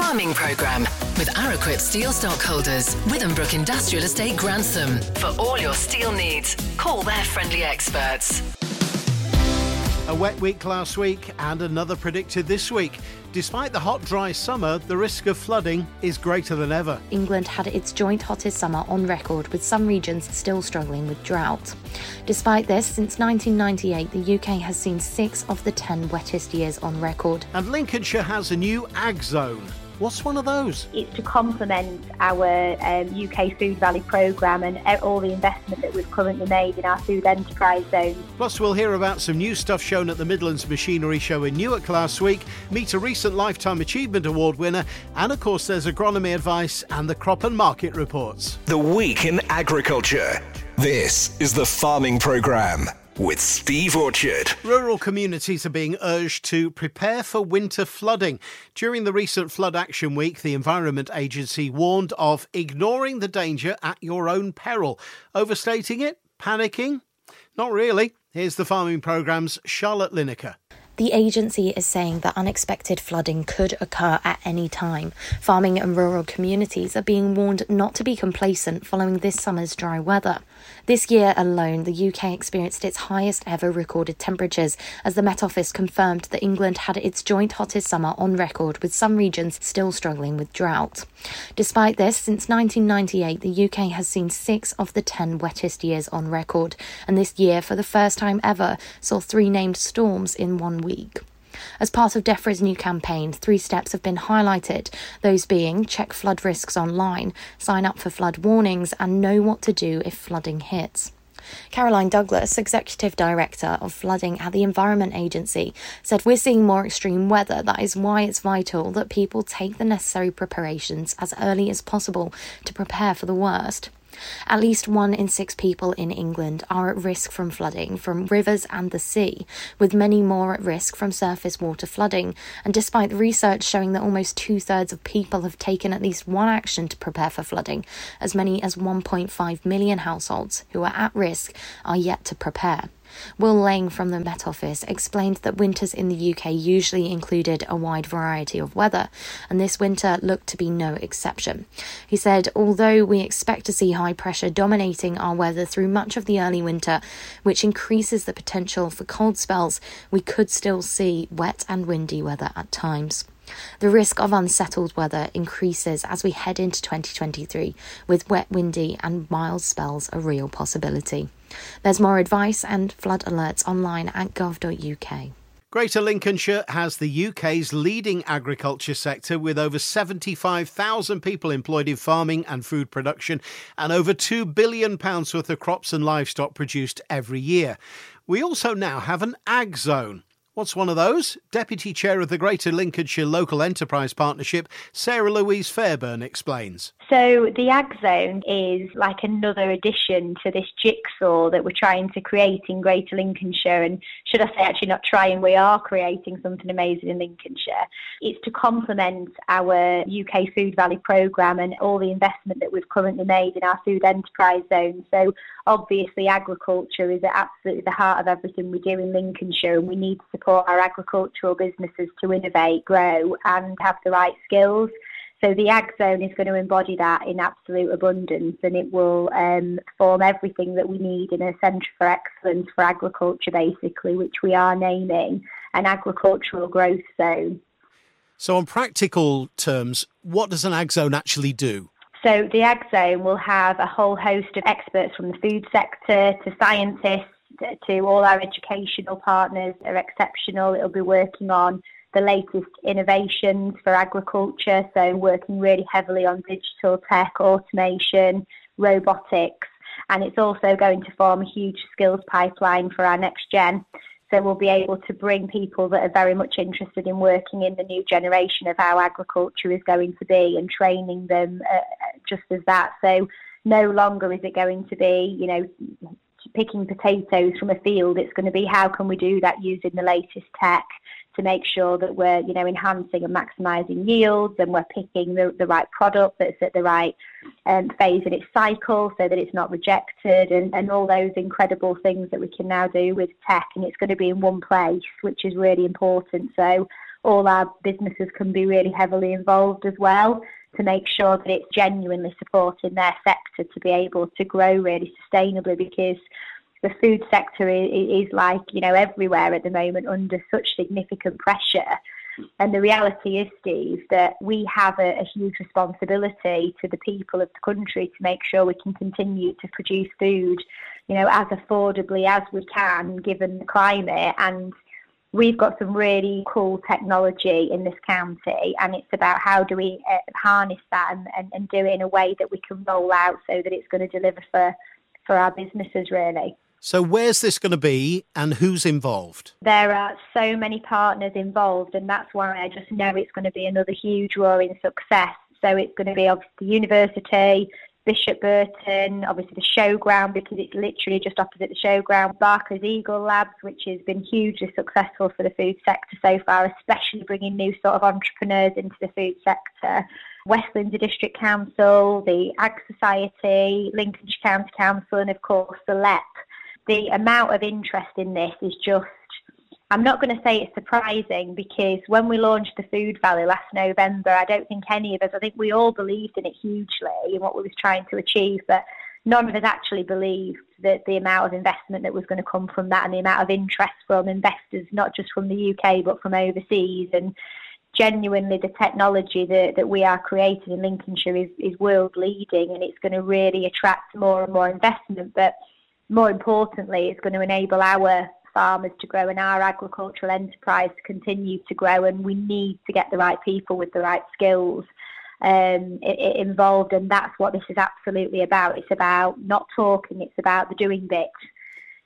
Farming Programme with Araquip Steel Stockholders, Withambrook Industrial Estate Grantham. For all your steel needs, call their friendly experts. A wet week last week and another predicted this week. Despite the hot, dry summer, the risk of flooding is greater than ever. England had its joint hottest summer on record, with some regions still struggling with drought. Despite this, since 1998, the UK has seen six of the ten wettest years on record. And Lincolnshire has a new ag zone. What's one of those? It's to complement our um, UK Food Valley programme and all the investment that we've currently made in our food enterprise zones. Plus, we'll hear about some new stuff shown at the Midlands Machinery Show in Newark last week, meet a recent Lifetime Achievement Award winner, and of course, there's agronomy advice and the crop and market reports. The Week in Agriculture. This is the Farming Programme with Steve Orchard. Rural communities are being urged to prepare for winter flooding. During the recent Flood Action Week, the Environment Agency warned of ignoring the danger at your own peril. Overstating it? Panicking? Not really. Here's the Farming Programme's Charlotte Lineker. The agency is saying that unexpected flooding could occur at any time. Farming and rural communities are being warned not to be complacent following this summer's dry weather. This year alone, the UK experienced its highest ever recorded temperatures as the Met Office confirmed that England had its joint hottest summer on record, with some regions still struggling with drought. Despite this, since 1998, the UK has seen six of the ten wettest years on record, and this year, for the first time ever, saw three named storms in one week week. As part of DEFRA's new campaign, three steps have been highlighted, those being check flood risks online, sign up for flood warnings, and know what to do if flooding hits. Caroline Douglass, Executive Director of Flooding at the Environment Agency, said we're seeing more extreme weather. That is why it's vital that people take the necessary preparations as early as possible to prepare for the worst. At least one in six people in England are at risk from flooding from rivers and the sea, with many more at risk from surface water flooding. And despite research showing that almost two thirds of people have taken at least one action to prepare for flooding, as many as 1.5 million households who are at risk are yet to prepare. Will Lang from the Met Office explained that winters in the UK usually included a wide variety of weather, and this winter looked to be no exception. He said, although we expect to see high pressure dominating our weather through much of the early winter, which increases the potential for cold spells, we could still see wet and windy weather at times. The risk of unsettled weather increases as we head into 2023, with wet, windy, and mild spells a real possibility. There's more advice and flood alerts online at gov.uk. Greater Lincolnshire has the UK's leading agriculture sector with over 75,000 people employed in farming and food production and over £2 billion worth of crops and livestock produced every year. We also now have an ag zone. What's one of those? Deputy Chair of the Greater Lincolnshire Local Enterprise Partnership, Sarah Louise Fairburn explains. So, the Ag Zone is like another addition to this jigsaw that we're trying to create in Greater Lincolnshire. And should I say, actually, not trying, we are creating something amazing in Lincolnshire. It's to complement our UK Food Valley programme and all the investment that we've currently made in our food enterprise zone. So, obviously, agriculture is at absolutely the heart of everything we do in Lincolnshire, and we need to support our agricultural businesses to innovate, grow, and have the right skills. So the Ag Zone is going to embody that in absolute abundance, and it will um, form everything that we need in a centre for excellence for agriculture, basically, which we are naming an agricultural growth zone. So, on practical terms, what does an Ag Zone actually do? So, the Ag Zone will have a whole host of experts from the food sector to scientists to all our educational partners are exceptional. It'll be working on the latest innovations for agriculture, so working really heavily on digital tech, automation, robotics, and it's also going to form a huge skills pipeline for our next gen. So we'll be able to bring people that are very much interested in working in the new generation of how agriculture is going to be and training them uh, just as that. So no longer is it going to be, you know, picking potatoes from a field. It's going to be how can we do that using the latest tech to make sure that we're, you know, enhancing and maximising yields and we're picking the, the right product that's at the right um, phase in its cycle so that it's not rejected and, and all those incredible things that we can now do with tech and it's going to be in one place, which is really important. So all our businesses can be really heavily involved as well to make sure that it's genuinely supporting their sector to be able to grow really sustainably because the food sector is, is like, you know, everywhere at the moment under such significant pressure. And the reality is, Steve, that we have a, a, huge responsibility to the people of the country to make sure we can continue to produce food, you know, as affordably as we can given the climate. And we've got some really cool technology in this county, and it's about how do we uh, harness that and, and, and do it in a way that we can roll out so that it's going to deliver for, for our businesses, really. So, where's this going to be and who's involved? There are so many partners involved, and that's why I just know it's going to be another huge roaring success. So, it's going to be obviously the university, Bishop Burton, obviously the showground because it's literally just opposite the showground, Barclays Eagle Labs, which has been hugely successful for the food sector so far, especially bringing new sort of entrepreneurs into the food sector. West Lindsey District Council, the Ag Society, Lincolnshire County Council, and of course the LEP the amount of interest in this is just I'm not going to say it's surprising because when we launched the Food Valley last November, I don't think any of us, I think we all believed in it hugely and what we was trying to achieve, but none of us actually believed that the amount of investment that was going to come from that and the amount of interest from investors, not just from the UK but from overseas. And genuinely, the technology that, that we are creating in Lincolnshire is, is world leading and it's going to really attract more and more investment. But more importantly, it's going to enable our farmers to grow and our agricultural enterprise to continue to grow. And we need to get the right people with the right skills um, it, it involved, and that's what this is absolutely about. It's about not talking; it's about the doing bit.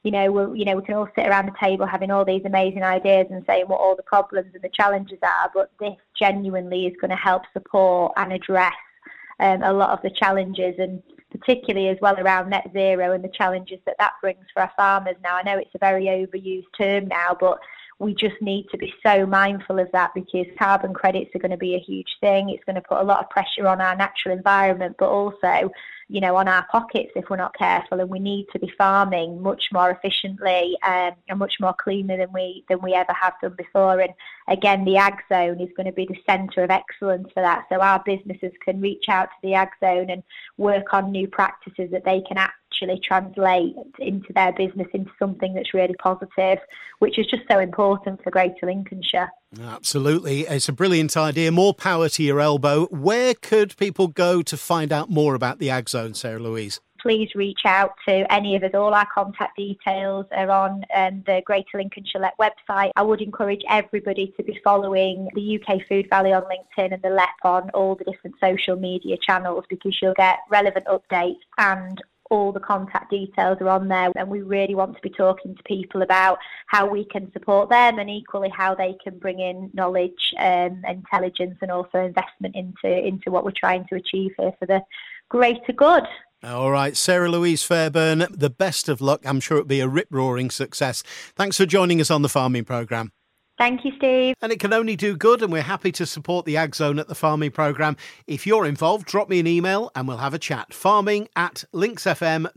You know, we you know we can all sit around the table having all these amazing ideas and saying what all the problems and the challenges are, but this genuinely is going to help support and address um, a lot of the challenges and particularly as well around net zero and the challenges that that brings for our farmers. Now, I know it's a very overused term now, but we just need to be so mindful of that because carbon credits are going to be a huge thing. It's going to put a lot of pressure on our natural environment, but also you know, on our pockets if we're not careful, and we need to be farming much more efficiently um, and much more cleaner than we than we ever have done before. And again, the ag zone is going to be the centre of excellence for that. So our businesses can reach out to the ag zone and work on new practices that they can actually translate into their business into something that's really positive, which is just so important for Greater Lincolnshire. Absolutely. It's a brilliant idea. More power to your elbow. Where could people go to find out more about the Ag Zone, Sarah Louise? Please reach out to any of us. All our contact details are on um, the Greater Lincolnshire website. I would encourage everybody to be following the UK Food Valley on LinkedIn and the LEP on all the different social media channels because you'll get relevant updates and all the contact details are on there and we really want to be talking to people about how we can support them and equally how they can bring in knowledge um, intelligence and also investment into into what we're trying to achieve here for the greater good all right, Sarah Louise Fairburn, the best of luck. I'm sure it'll be a rip roaring success. Thanks for joining us on the farming programme. Thank you, Steve. And it can only do good, and we're happy to support the Ag Zone at the Farming Programme. If you're involved, drop me an email and we'll have a chat. Farming at lincsfm.co.uk.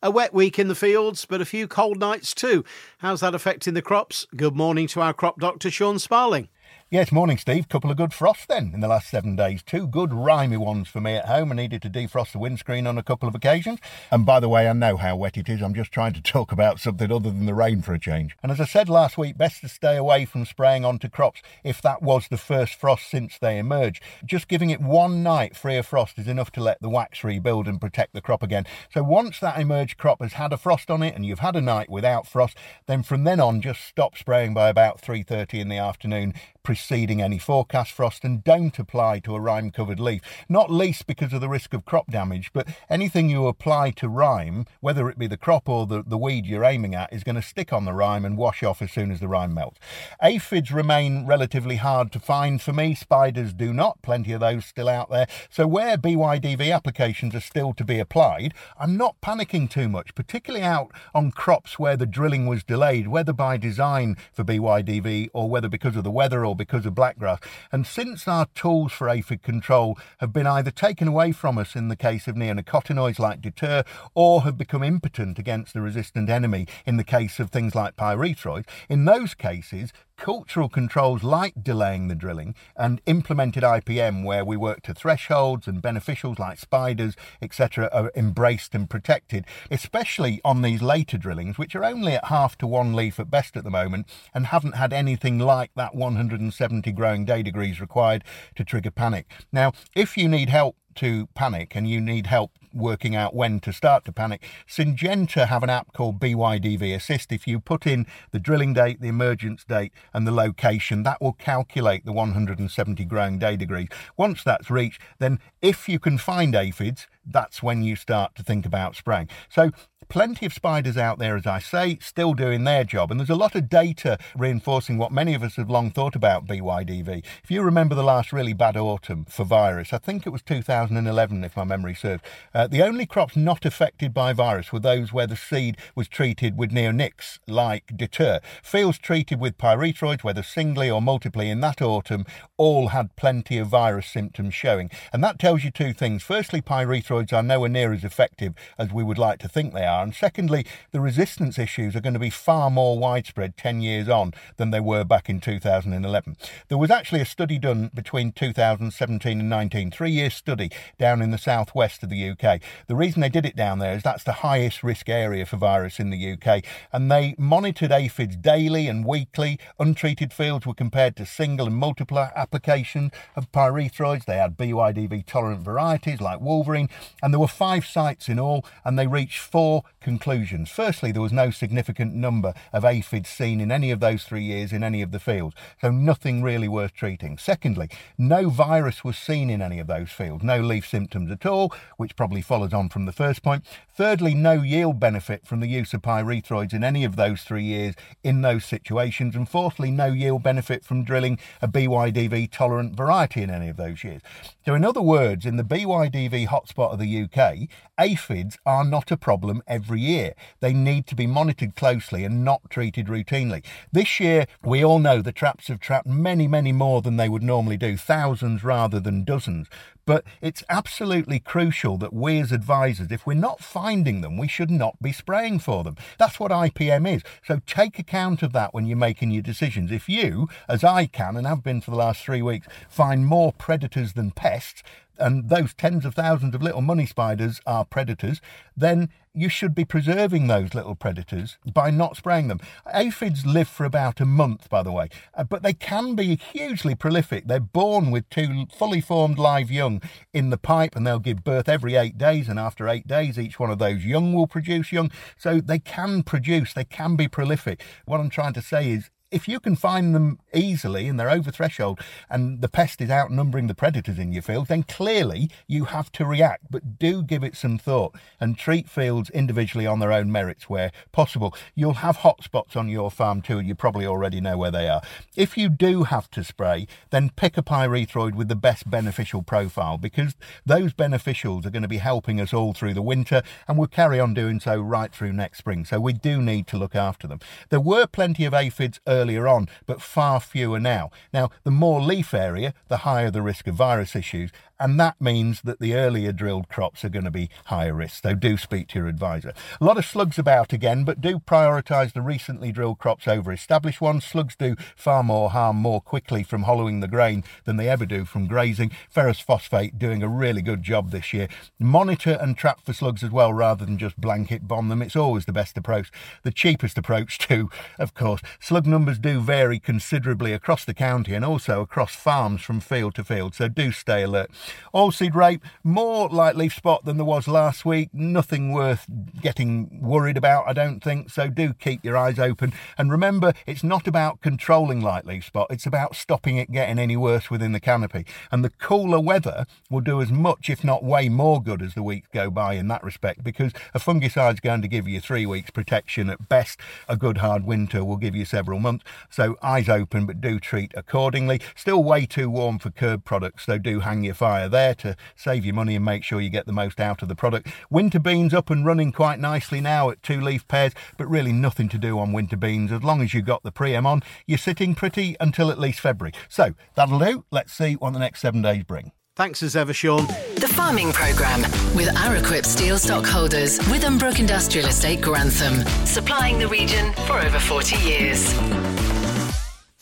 A wet week in the fields, but a few cold nights too. How's that affecting the crops? Good morning to our crop doctor, Sean Sparling. Yes, morning, Steve. Couple of good frosts then in the last seven days. Two good rimy ones for me at home. I needed to defrost the windscreen on a couple of occasions. And by the way, I know how wet it is. I'm just trying to talk about something other than the rain for a change. And as I said last week, best to stay away from spraying onto crops if that was the first frost since they emerged. Just giving it one night free of frost is enough to let the wax rebuild and protect the crop again. So once that emerged crop has had a frost on it and you've had a night without frost, then from then on just stop spraying by about 3:30 in the afternoon preceding any forecast frost and don't apply to a rime covered leaf, not least because of the risk of crop damage, but anything you apply to rime, whether it be the crop or the, the weed you're aiming at, is going to stick on the rime and wash off as soon as the rime melts. Aphids remain relatively hard to find for me, spiders do not, plenty of those still out there. So where BYDV applications are still to be applied, I'm not panicking too much, particularly out on crops where the drilling was delayed, whether by design for BYDV or whether because of the weather or because of blackgrass. And since our tools for aphid control have been either taken away from us in the case of neonicotinoids like deter or have become impotent against the resistant enemy in the case of things like pyrethroids, in those cases, cultural controls like delaying the drilling and implemented IPM where we work to thresholds and beneficials like spiders, etc., are embraced and protected, especially on these later drillings, which are only at half to one leaf at best at the moment and haven't had anything like that 170 growing day degrees required to trigger panic. Now, if you need help to panic and you need help working out when to start to panic, Syngenta have an app called BYDV Assist. If you put in the drilling date, the emergence date, and the location, that will calculate the 170 growing day degrees. Once that's reached, then if you can find aphids, that's when you start to think about spraying. So plenty of spiders out there, as I say, still doing their job. And there's a lot of data reinforcing what many of us have long thought about BYDV. If you remember the last really bad autumn for virus, I think it was 2011, if my memory serves, uh, the only crops not affected by virus were those where the seed was treated with neonics, like deter. Fields treated with pyrethroids, whether singly or multiply in that autumn, all had plenty of virus symptoms showing. And that tells you two things. Firstly, pyrethroids are nowhere near as effective as we would like to think they are are. And secondly, the resistance issues are going to be far more widespread 10 years on than they were back in 2011. There was actually a study done between 2017 and 19, three year study down in the southwest of the UK. The reason they did it down there is that's the highest risk area for virus in the UK. And they monitored aphids daily and weekly. Untreated fields were compared to single and multiple application of pyrethroids. They had BYDV tolerant varieties like Wolverine. And there were five sites in all, and they reached four conclusions. Firstly, there was no significant number of aphids seen in any of those three years in any of the fields, so nothing really worth treating. Secondly, no virus was seen in any of those fields, no leaf symptoms at all, which probably follows on from the first point. Thirdly, no yield benefit from the use of pyrethroids in any of those three years in those situations. And fourthly, no yield benefit from drilling a BYDV tolerant variety in any of those years. So, in other words, in the BYDV hotspot of the UK, aphids are not a problem every year. They need to be monitored closely and not treated routinely. This year, we all know the traps have trapped many, many more than they would normally do, thousands rather than dozens. But it's absolutely crucial that we as advisors, if we're not finding them, we should not be spraying for them. That's what IPM is. So take account of that when you're making your decisions. If you, as I can and have been for the last three weeks, find more predators than pests, and those tens of thousands of little money spiders are predators, then you should be preserving those little predators by not spraying them. Aphids live for about a month, by the way, uh, but they can be hugely prolific. They're born with two fully formed live young in the pipe, and they'll give birth every eight days. And after eight days, each one of those young will produce young. So they can produce, they can be prolific. What I'm trying to say is if you can find them easily and they're over threshold and the pest is outnumbering the predators in your field, then clearly you have to react. But do give it some thought and treat fields individually on their own merits where possible. You'll have hotspots on your farm too, and you probably already know where they are. If you do have to spray, then pick a pyrethroid with the best beneficial profile because those beneficials are going to be helping us all through the winter and we'll carry on doing so right through next spring. So we do need to look after them. There were plenty of aphids earlier on, but far fewer now. Now, the more leaf area, the higher the risk of virus issues, and that means that the earlier drilled crops are going to be higher risk. So do speak to your advisor. A lot of slugs about again, but do prioritise the recently drilled crops over established ones. Slugs do far more harm more quickly from hollowing the grain than they ever do from grazing. Ferrous phosphate doing a really good job this year. Monitor and trap for slugs as well rather than just blanket bomb them. It's always the best approach. The cheapest approach too, of course. Slug numbers do vary considerably across the county and also across farms from field to field, so do stay alert. Oilseed rape, more light leaf spot than there was last week. Nothing worth getting worried about, I don't think. So do keep your eyes open. And remember, it's not about controlling light leaf spot, it's about stopping it getting any worse within the canopy. And the cooler weather will do as much, if not way more good as the weeks go by in that respect, because a fungicide is going to give you three weeks protection at best. A good hard winter will give you several months. So eyes open, but do treat accordingly. Still way too warm for Kerb products, so do hang your fire there to save you money and make sure you get the most out of the product. Winter beans up and running quite nicely now at two leaf pairs, but really nothing to do on winter beans. As long as you've got the pre-em on, you're sitting pretty until at least February. So that'll do. Let's see what the next seven days bring. Thanks as ever, Sean. The Farming Programme with Araquip Steel Stockholders, Withambrook Industrial Estate, Grantham, supplying the region for over 40 years.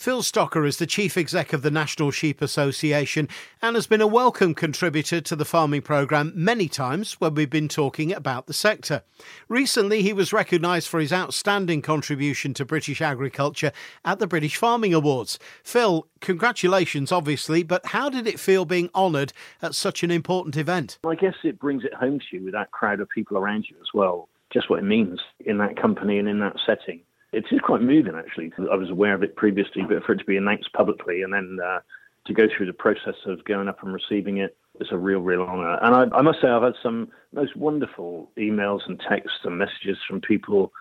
Phil Stocker is the Chief Exec of the National Sheep Association and has been a welcome contributor to the farming programme many times when we've been talking about the sector. Recently, he was recognised for his outstanding contribution to British agriculture at the British Farming Awards. Phil, congratulations, obviously, but how did it feel being honoured at such an important event? I guess it brings it home to you with that crowd of people around you as well, just what it means in that company and in that setting it is quite moving, actually. I was aware of it previously, but for it to be announced publicly and then uh, to go through the process of going up and receiving it, it's a real, real honour. And I, I, must say, I've had some most wonderful emails and texts and messages from people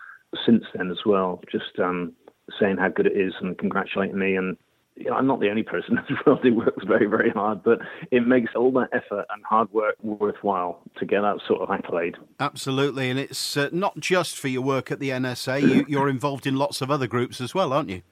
since then as well, just um, saying how good it is and congratulating me and you know, I'm not the only person in the world who works very, very hard, but it makes all that effort and hard work worthwhile to get that sort of accolade. Absolutely, and it's uh, not just for your work at the NSA. You, are involved in lots of other groups as well, aren't you?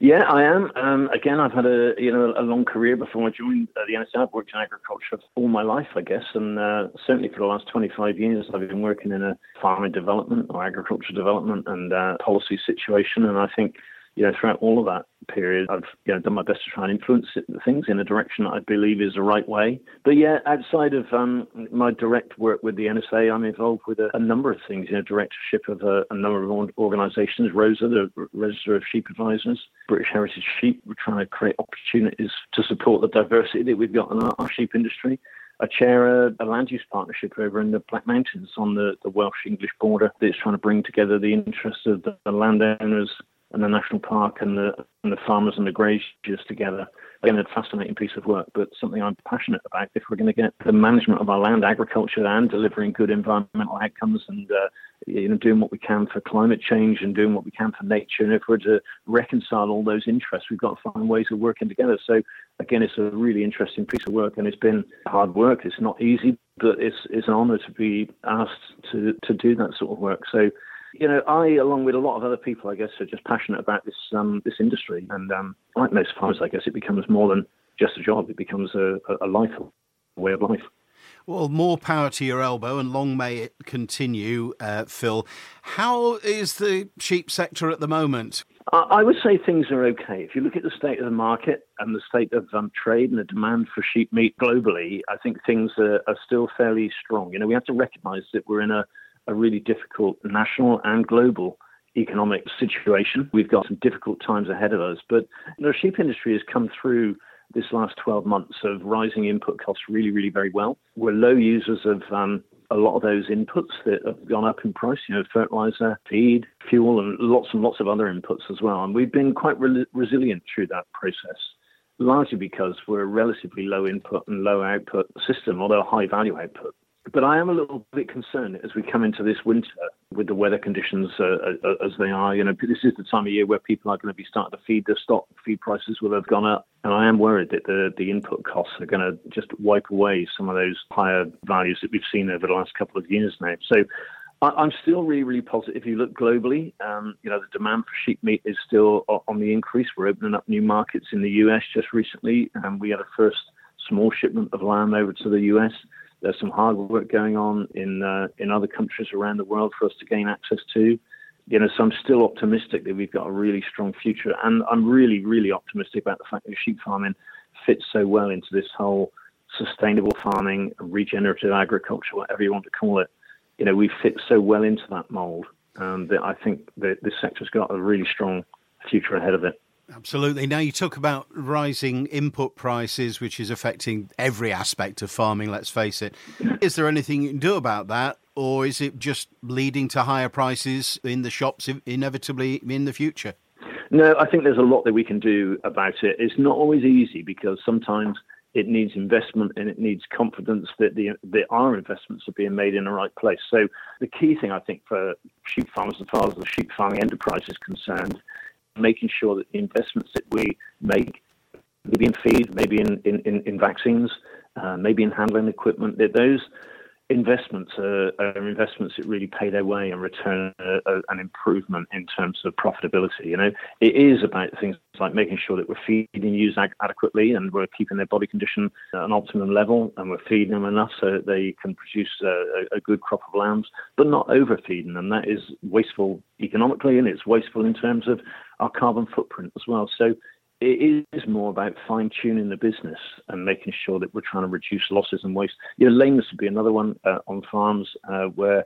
Yeah, I am. Um, again, I've had a you know a long career before I joined uh, the NSA. I've worked in agriculture all my life, I guess, and uh, certainly for the last 25 years, I've been working in a farming development or agriculture development and uh, policy situation. And I think you know, throughout all of that period, I've you know done my best to try and influence things in a direction that I believe is the right way. But yeah, outside of um, my direct work with the NSA, I'm involved with a, a number of things. You know, directorship of a, a, number of organisations, ROSA, the Register of Sheep Advisors, British Heritage Sheep. We're trying to create opportunities to support the diversity that we've got in our, our sheep industry. I chair a, a, land use partnership over in the Black Mountains on the, the Welsh English border that's trying to bring together the interests of the, the landowners, and the national park and the and the farmers and the graziers together. Again, a fascinating piece of work, but something I'm passionate about. If we're going to get the management of our land, agriculture, and delivering good environmental outcomes, and uh, you know, doing what we can for climate change and doing what we can for nature, and if we're to reconcile all those interests, we've got to find ways of working together. So, again, it's a really interesting piece of work, and it's been hard work. It's not easy, but it's it's an honour to be asked to to do that sort of work. So you know, I, along with a lot of other people, I guess, are just passionate about this um, this industry. And um, like most farmers, I guess it becomes more than just a job. It becomes a, a life, a way of life. Well, more power to your elbow, and long may it continue, uh, Phil. How is the sheep sector at the moment? I would say things are okay. If you look at the state of the market and the state of um, trade and the demand for sheep meat globally, I think things are, are still fairly strong. You know, we have to recognise that we're in a a really difficult national and global economic situation. We've got some difficult times ahead of us, but the sheep industry has come through this last 12 months of rising input costs really, really very well. We're low users of um, a lot of those inputs that have gone up in price, you know, fertilizer, feed, fuel, and lots and lots of other inputs as well. And we've been quite re- resilient through that process, largely because we're a relatively low input and low output system, although a high value output. But I am a little bit concerned as we come into this winter with the weather conditions uh, uh, as they are. You know, this is the time of year where people are going to be starting to feed their stock. Feed prices will have gone up, and I am worried that the the input costs are going to just wipe away some of those higher values that we've seen over the last couple of years now. So. I'm still really, really positive. If you look globally, um, you know, the demand for sheep meat is still on the increase. We're opening up new markets in the US just recently, and we had a first small shipment of lamb over to the US. There's some hard work going on in uh, in other countries around the world for us to gain access to. You know, so I'm still optimistic that we've got a really strong future, and I'm really, really optimistic about the fact that sheep farming fits so well into this whole sustainable farming, regenerative agriculture, whatever you want to call it. You know, we fit so well into that mold um, that I think that this sector's got a really strong future ahead of it. Absolutely. Now, you talk about rising input prices, which is affecting every aspect of farming, let's face it. Is there anything you can do about that? Or is it just leading to higher prices in the shops inevitably in the future? No, I think there's a lot that we can do about it. It's not always easy because sometimes it needs investment and it needs confidence that the that our investments are being made in the right place. So the key thing I think for sheep farmers as far as the sheep farming enterprise is concerned making sure that the investments that we make, maybe in feed, maybe in, in, in, in vaccines, uh, maybe in handling equipment, that those investments are, are, investments that really pay their way and return a, a, an improvement in terms of profitability. You know, it is about things like making sure that we're feeding ewes adequately and we're keeping their body condition at an optimum level and we're feeding them enough so that they can produce a, a good crop of lambs, but not overfeeding them. That is wasteful economically and it's wasteful in terms of our carbon footprint as well. So it is more about fine tuning the business and making sure that we're trying to reduce losses and waste. You know, lameness would be another one uh, on farms uh, where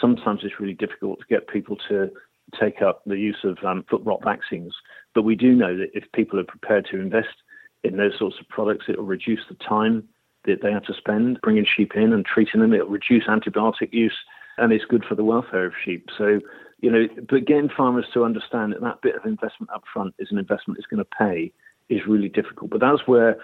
sometimes it's really difficult to get people to take up the use of um, foot rot vaccines. But we do know that if people are prepared to invest in those sorts of products, it will reduce the time that they have to spend bringing sheep in and treating them. It'll reduce antibiotic use, and it's good for the welfare of sheep. So, you know, but getting farmers to understand that that bit of investment up front is an investment that's going to pay is really difficult. But that's where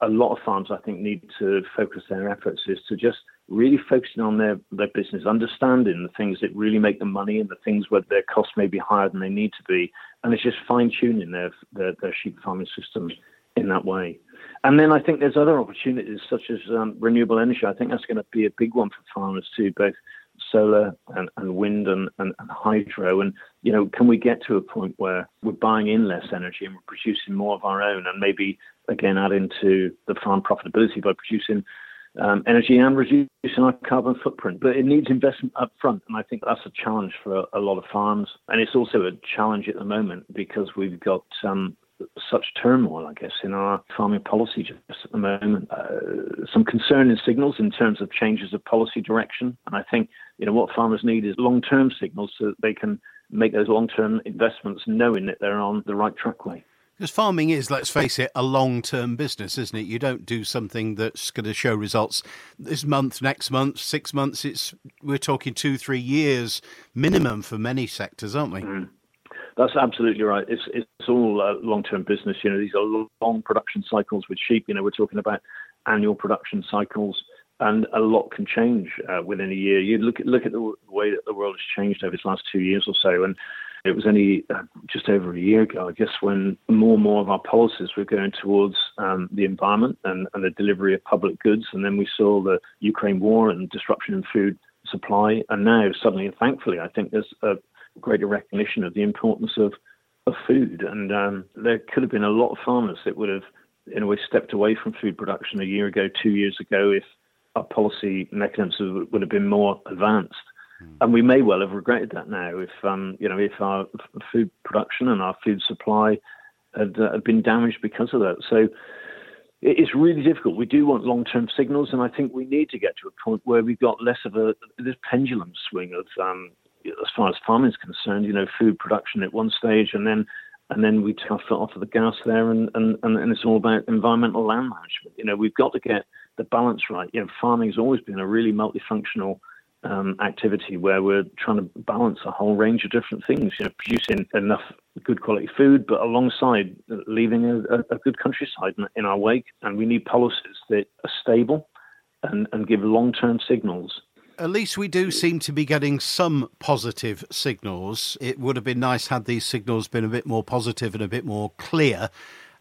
a lot of farms, I think, need to focus their efforts is to just really focusing on their, their business, understanding the things that really make them money and the things where their costs may be higher than they need to be. And it's just fine tuning their, their, their sheep farming systems in that way. And then I think there's other opportunities such as um, renewable energy. I think that's going to be a big one for farmers too, both solar and, and wind and, and, and, hydro. And, you know, can we get to a point where we're buying in less energy and we're producing more of our own and maybe, again, add into the farm profitability by producing um, energy and reducing our carbon footprint. But it needs investment up front. And I think that's a challenge for a, a lot of farms. And it's also a challenge at the moment because we've got um, such turmoil, I guess, in our farming policy just at the moment. Uh, some concerning signals in terms of changes of policy direction. And I think, you know, what farmers need is long-term signals so that they can make those long-term investments knowing that they're on the right trackway. Because farming is, let's face it, a long term business, isn't it? You don't do something that's going to show results this month, next month, six months. It's We're talking two, three years minimum for many sectors, aren't we? Mm. That's absolutely right. It's it's all uh, long-term business. You know, these are long production cycles with sheep. You know, we're talking about annual production cycles, and a lot can change uh, within a year. You look at look at the way that the world has changed over the last two years or so, and it was only uh, just over a year ago, I guess, when more and more of our policies were going towards um, the environment and, and the delivery of public goods, and then we saw the Ukraine war and disruption in food supply, and now suddenly thankfully, I think there's a greater recognition of the importance of, of food. And um, there could have been a lot of farmers that would have, in a way, stepped away from food production a year ago, two years ago, if our policy mechanisms would have been more advanced. Mm. And we may well have regretted that now if, um, you know, if our food production and our food supply had, uh, had been damaged because of that. So it's really difficult. We do want long-term signals, and I think we need to get to a point where we've got less of a this pendulum swing of um, as far as farming is concerned, you know, food production at one stage, and then and then we take our foot off of the gas there, and, and, and it's all about environmental land management. You know, we've got to get the balance right. You know, farming has always been a really multifunctional um, activity where we're trying to balance a whole range of different things. You know, producing enough good quality food, but alongside leaving a, a good countryside in, in our wake. And we need policies that are stable and, and give long-term signals at least we do seem to be getting some positive signals. It would have been nice had these signals been a bit more positive and a bit more clear.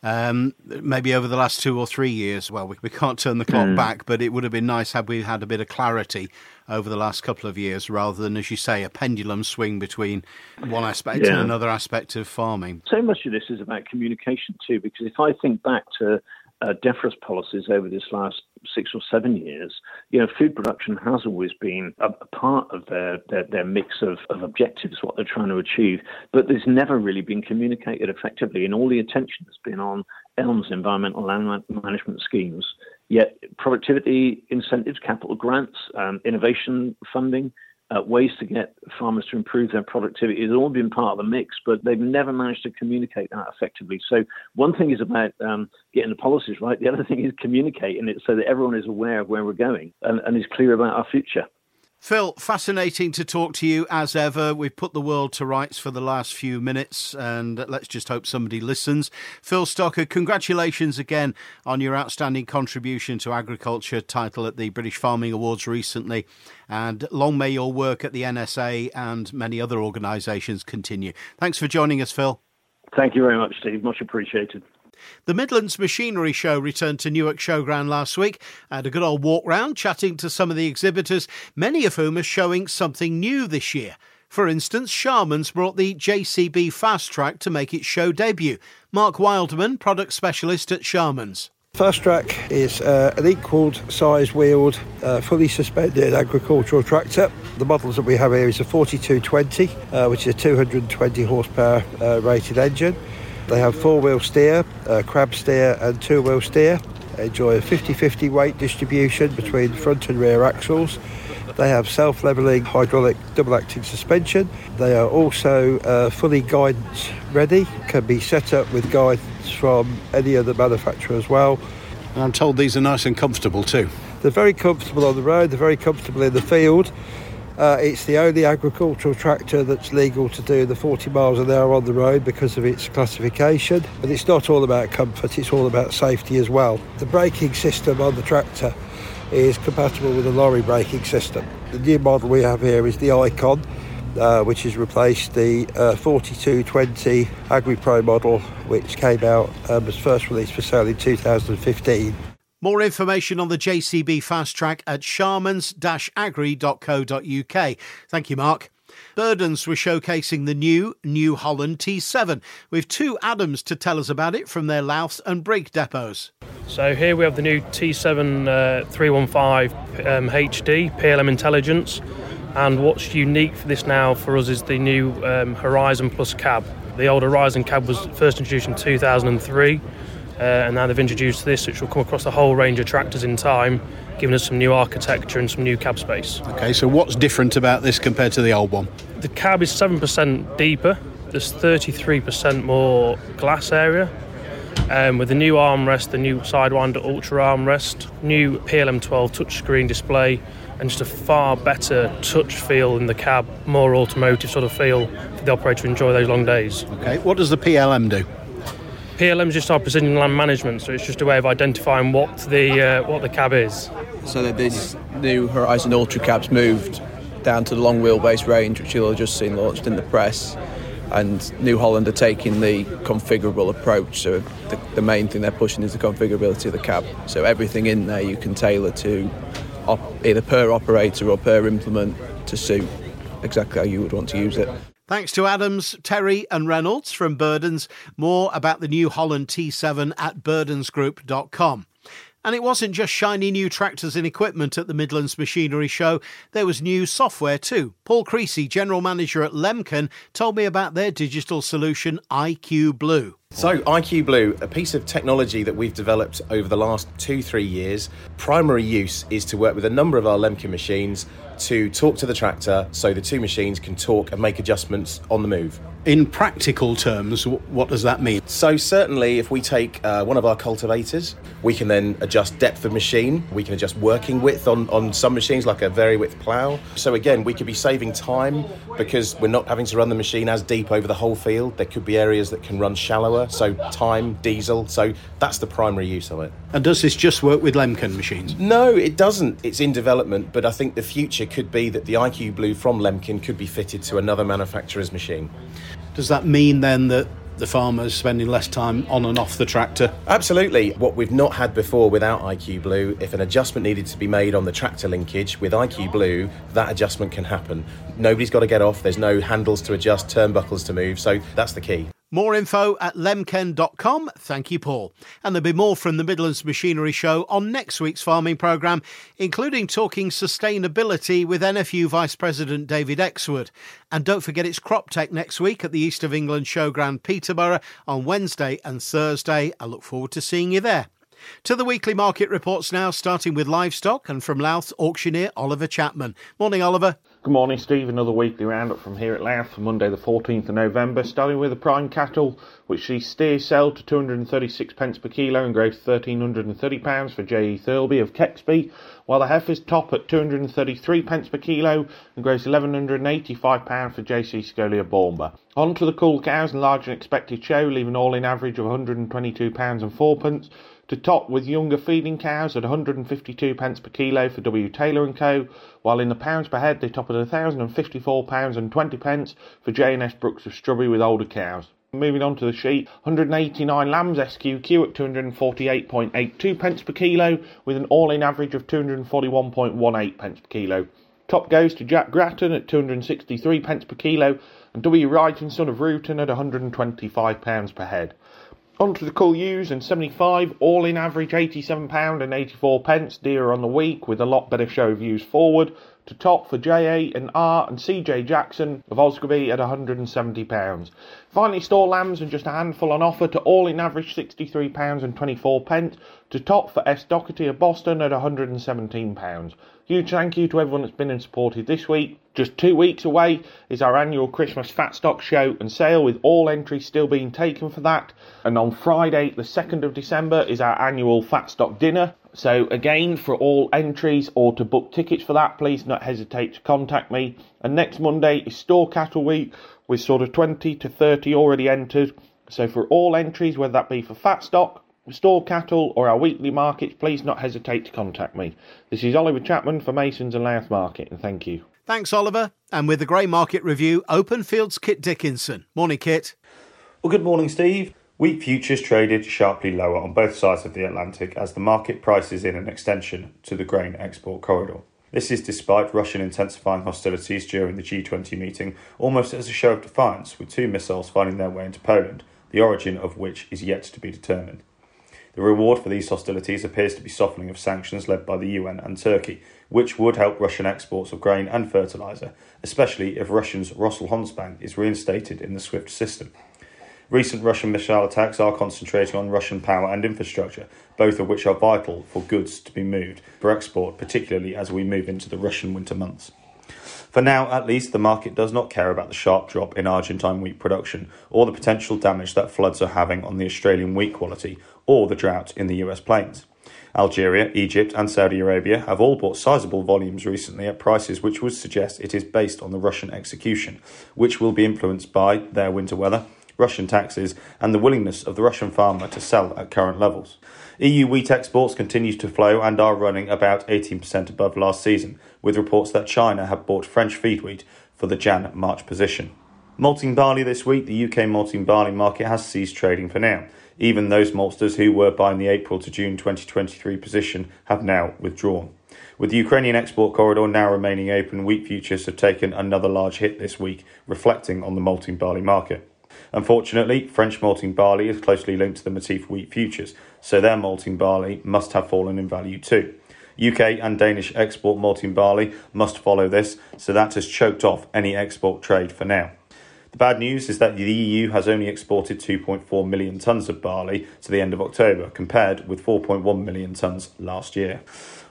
Um, maybe over the last two or three years. Well, we, we can't turn the clock mm. back, but it would have been nice had we had a bit of clarity over the last couple of years rather than, as you say, a pendulum swing between one aspect yeah. and another aspect of farming. So much of this is about communication, too, because if I think back to uh, policies over this last six or seven years, you know, food production has always been a, a part of their, their, their mix of, of objectives, what they're trying to achieve. But there's never really been communicated effectively, and all the attention has been on ELM's environmental land management schemes. Yet productivity incentives, capital grants, um, innovation funding, uh, ways to get farmers to improve their productivity has all been part of the mix, but they've never managed to communicate that effectively. So one thing is about um, getting the policies right. The other thing is communicating it so that everyone is aware of where we're going and, and is clear about our future. Phil, fascinating to talk to you as ever. We've put the world to rights for the last few minutes, and let's just hope somebody listens. Phil Stocker, congratulations again on your outstanding contribution to agriculture title at the British Farming Awards recently, and long may your work at the NSA and many other organisations continue. Thanks for joining us, Phil. Thank you very much, Steve. Much appreciated. The Midlands Machinery Show returned to Newark Showground last week. I had a good old walk round, chatting to some of the exhibitors, many of whom are showing something new this year. For instance, Sharman's brought the JCB Fastrac to make its show debut. Mark Wildman, product specialist at Sharman's. Fastrac is uh, an equalled size wheeled, uh, fully suspended agricultural tractor. The models that we have here is a 4220, uh, which is a 220 horsepower uh, rated engine They have four wheel steer, uh, crab steer, and two wheel steer. They enjoy a 50 50 weight distribution between front and rear axles. They have self levelling hydraulic double acting suspension. They are also uh, fully guidance ready, can be set up with guidance from any other manufacturer as well. And I'm told these are nice and comfortable too. They're very comfortable on the road, they're very comfortable in the field. Uh, it's the only agricultural tractor that's legal to do the 40 miles an hour on the road because of its classification. But it's not all about comfort, it's all about safety as well. The braking system on the tractor is compatible with a lorry braking system. The new model we have here is the Icon, uh, which has replaced the uh, 4220 Agri Pro model, which came out um, was first released for sale in 2015. More information on the JCB Fastrac at sharmans-agri.co.uk. Thank you, Mark. Burdens were showcasing the new New Holland T7 with two Adams to tell us about it from their Louth and Brigg depots. So here we have the new T7 uh, 315 um, HD PLM Intelligence, and what's unique for this now for us is the new um, Horizon Plus cab. The old Horizon cab was first introduced in 2003, uh, and now they've introduced this, which will come across the whole range of tractors in time, giving us some new architecture and some new cab space. Okay, so what's different about this compared to the old one? The cab is 7% deeper, there's 33% more glass area. Um, with the new armrest, the new Sidewinder Ultra armrest, new PLM12 touchscreen display, and just a far better touch feel in the cab, more automotive sort of feel for the operator to enjoy those long days. Okay, what does the PLM do? PLM is just our precision land management, so it's just a way of identifying what the uh, what the cab is. So that this new Horizon Ultra cab's moved down to the long wheelbase range, which you'll have just seen launched in the press. And New Holland are taking the configurable approach. So the, the main thing they're pushing is the configurability of the cab. So everything in there you can tailor to op- either per operator or per implement to suit exactly how you would want to use it. Thanks to Adams, Terry, and Reynolds from Burdens. More about the New Holland T7 at burdensgroup.com. And it wasn't just shiny new tractors and equipment at the Midlands Machinery Show, there was new software too. Paul Creasy, General Manager at Lemken, told me about their digital solution, IQ Blue. So, IQ Blue, a piece of technology that we've developed over the last two, three years. Primary use is to work with a number of our Lemken machines to talk to the tractor so the two machines can talk and make adjustments on the move. In practical terms, what does that mean? So, certainly, if we take uh, one of our cultivators, we can then adjust depth of machine, we can adjust working width on, on some machines, like a vari width plough. So, again, we could be saving time because we're not having to run the machine as deep over the whole field. There could be areas that can run shallower, so time, diesel. So, that's the primary use of it. And does this just work with Lemken machines? No, it doesn't. It's in development, but I think the future could be that the IQ Blue from Lemken could be fitted to another manufacturer's machine. Does that mean then that the farmers spending less time on and off the tractor? Absolutely. What we've not had before without IQ Blue, if an adjustment needed to be made on the tractor linkage with IQ Blue, that adjustment can happen. Nobody's got to get off, there's no handles to adjust, turnbuckles to move, so that's the key. More info at lemken.com. Thank you, Paul. And there'll be more from the Midlands Machinery Show on next week's farming programme, including talking sustainability with NFU Vice President David Exwood. And don't forget it's CropTec next week at the East of England Showground Peterborough on Wednesday and Thursday. I look forward to seeing you there. To the weekly market reports now, starting with livestock and from Louth auctioneer Oliver Chapman. Morning, Oliver. Good morning, Steve. Another weekly roundup from here at Louth for Monday, the 14th of November. Starting with the prime cattle, which the steers sell to 236 pence per kilo and gross 1330 pounds for J.E. Thirlby of Kexby, while the heifers top at 233 pence per kilo and gross 1185 pounds for J.C. Scolia Bournemouth. On to the cool cows and larger than expected show, leaving all in average of 122 pounds and fourpence to top with younger feeding cows at 152 pence per kilo for W Taylor and Co. While in the pounds per head they top at 1,054 pounds and 20 pence for J&S Brooks of Strawberry with older cows. Moving on to the sheep, 189 lambs SQQ at 248.82 pence per kilo with an all-in average of 241.18 pence per kilo. Top goes to Jack Grattan at 263 pence per kilo and W Wright and Son of Ruton at 125 pounds per head. On to the cool ewes and 75, all in average £87 and 84 pence, dearer on the week with a lot better show of ewes forward. To top for J8 and R and CJ Jackson of Osgerby at £170. Finally, store lambs and just a handful on offer to all in average £63.24 to top for S. Doherty of Boston at £117. Huge thank you to everyone that's been and supported this week. Just two weeks away is our annual Christmas Fat Stock Show and sale, with all entries still being taken for that. And on Friday, the 2nd of December, is our annual Fat Stock Dinner. So, again, for all entries or to book tickets for that, please not hesitate to contact me. And next Monday is Store Cattle Week, with sort of 20 to 30 already entered. So, for all entries, whether that be for fat stock, store cattle, or our weekly markets, please not hesitate to contact me. This is Oliver Chapman for Masons and Louth Market, and thank you. Thanks, Oliver. And with the Grey Market Review, Openfield's Kit Dickinson. Morning, Kit. Well, good morning, Steve. Wheat futures traded sharply lower on both sides of the Atlantic as the market prices in an extension to the grain export corridor. This is despite Russian intensifying hostilities during the G20 meeting, almost as a show of defiance, with two missiles finding their way into Poland, the origin of which is yet to be determined. The reward for these hostilities appears to be softening of sanctions led by the UN and Turkey, which would help Russian exports of grain and fertiliser, especially if Russia's Rosselkhozbank is reinstated in the SWIFT system. Recent Russian missile attacks are concentrating on Russian power and infrastructure, both of which are vital for goods to be moved for export, particularly as we move into the Russian winter months. For now, at least, the market does not care about the sharp drop in Argentine wheat production or the potential damage that floods are having on the Australian wheat quality or the drought in the US plains. Algeria, Egypt, and Saudi Arabia have all bought sizable volumes recently at prices which would suggest it is based on the Russian execution, which will be influenced by their winter weather Russian taxes, and the willingness of the Russian farmer to sell at current levels. EU wheat exports continue to flow and are running about 18% above last season, with reports that China have bought French feed wheat for the Jan March position. Malting barley this week, the UK malting barley market has ceased trading for now. Even those maltsters who were buying the April to June 2023 position have now withdrawn. With the Ukrainian export corridor now remaining open, wheat futures have taken another large hit this week, reflecting on the malting barley market. Unfortunately, French malting barley is closely linked to the Matif wheat futures, so their malting barley must have fallen in value too. UK and Danish export malting barley must follow this, so that has choked off any export trade for now. The bad news is that the EU has only exported 2.4 million tonnes of barley to the end of October, compared with 4.1 million tonnes last year.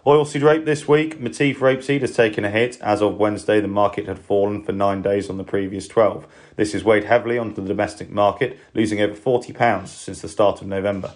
Oilseed rape this week. Matif rapeseed has taken a hit. As of Wednesday, the market had fallen for nine days on the previous 12. This has weighed heavily onto the domestic market, losing over £40 since the start of November.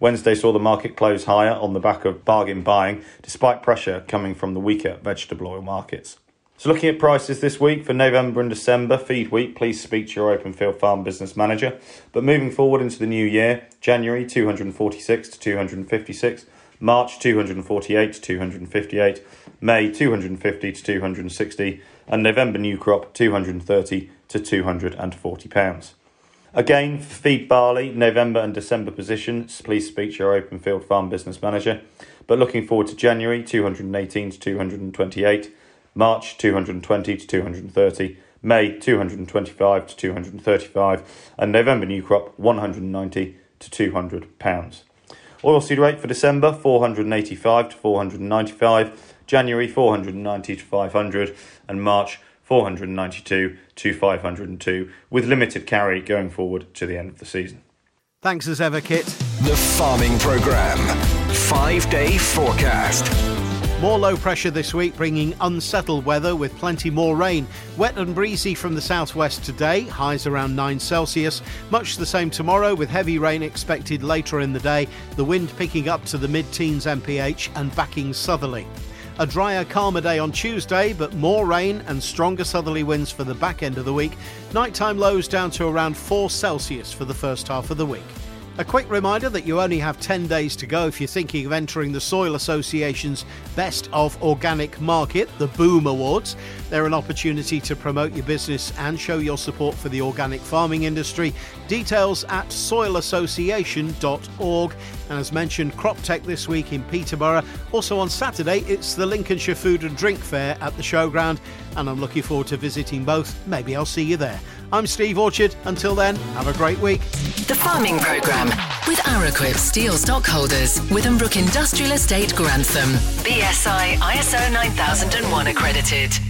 Wednesday saw the market close higher on the back of bargain buying, despite pressure coming from the weaker vegetable oil markets. So, looking at prices this week for November and December, feed wheat, please speak to your Openfield Farm business manager. But moving forward into the new year, January 246 to 256. March 248 to 258, May 250 to 260, and November new crop 230 to 240 pounds. Again, for feed barley, November and December positions, please speak to your Openfield farm business manager. But looking forward to January 218 to 228, March 220 to 230, May 225 to 235, and November new crop 190 to 200 pounds. Oilseed rape for December 485 to 495, January 490 to 500, and March 492 to 502, with limited carry going forward to the end of the season. Thanks as ever, Kit. The Farming Programme. Five day forecast. More low pressure this week, bringing unsettled weather with plenty more rain. Wet and breezy from the southwest today, highs around 9 Celsius. Much the same tomorrow, with heavy rain expected later in the day. The wind picking up to the mid teens mph and backing southerly. A drier, calmer day on Tuesday, but more rain and stronger southerly winds for the back end of the week. Nighttime lows down to around 4 Celsius for the first half of the week. A quick reminder that you only have 10 days to go if you're thinking of entering the Soil Association's Best of Organic Market, the Boom Awards. They're an opportunity to promote your business and show your support for the organic farming industry. Details at soilassociation.org. And as mentioned, CropTec this week in Peterborough. Also on Saturday, it's the Lincolnshire Food and Drink Fair at the showground. And I'm looking forward to visiting both. Maybe I'll see you there. I'm Steve Orchard. Until then, have a great week. The Farming Programme with Araquip Steel Stockholders, Withambrook Industrial Estate, Grantham. BSI ISO 9001 accredited.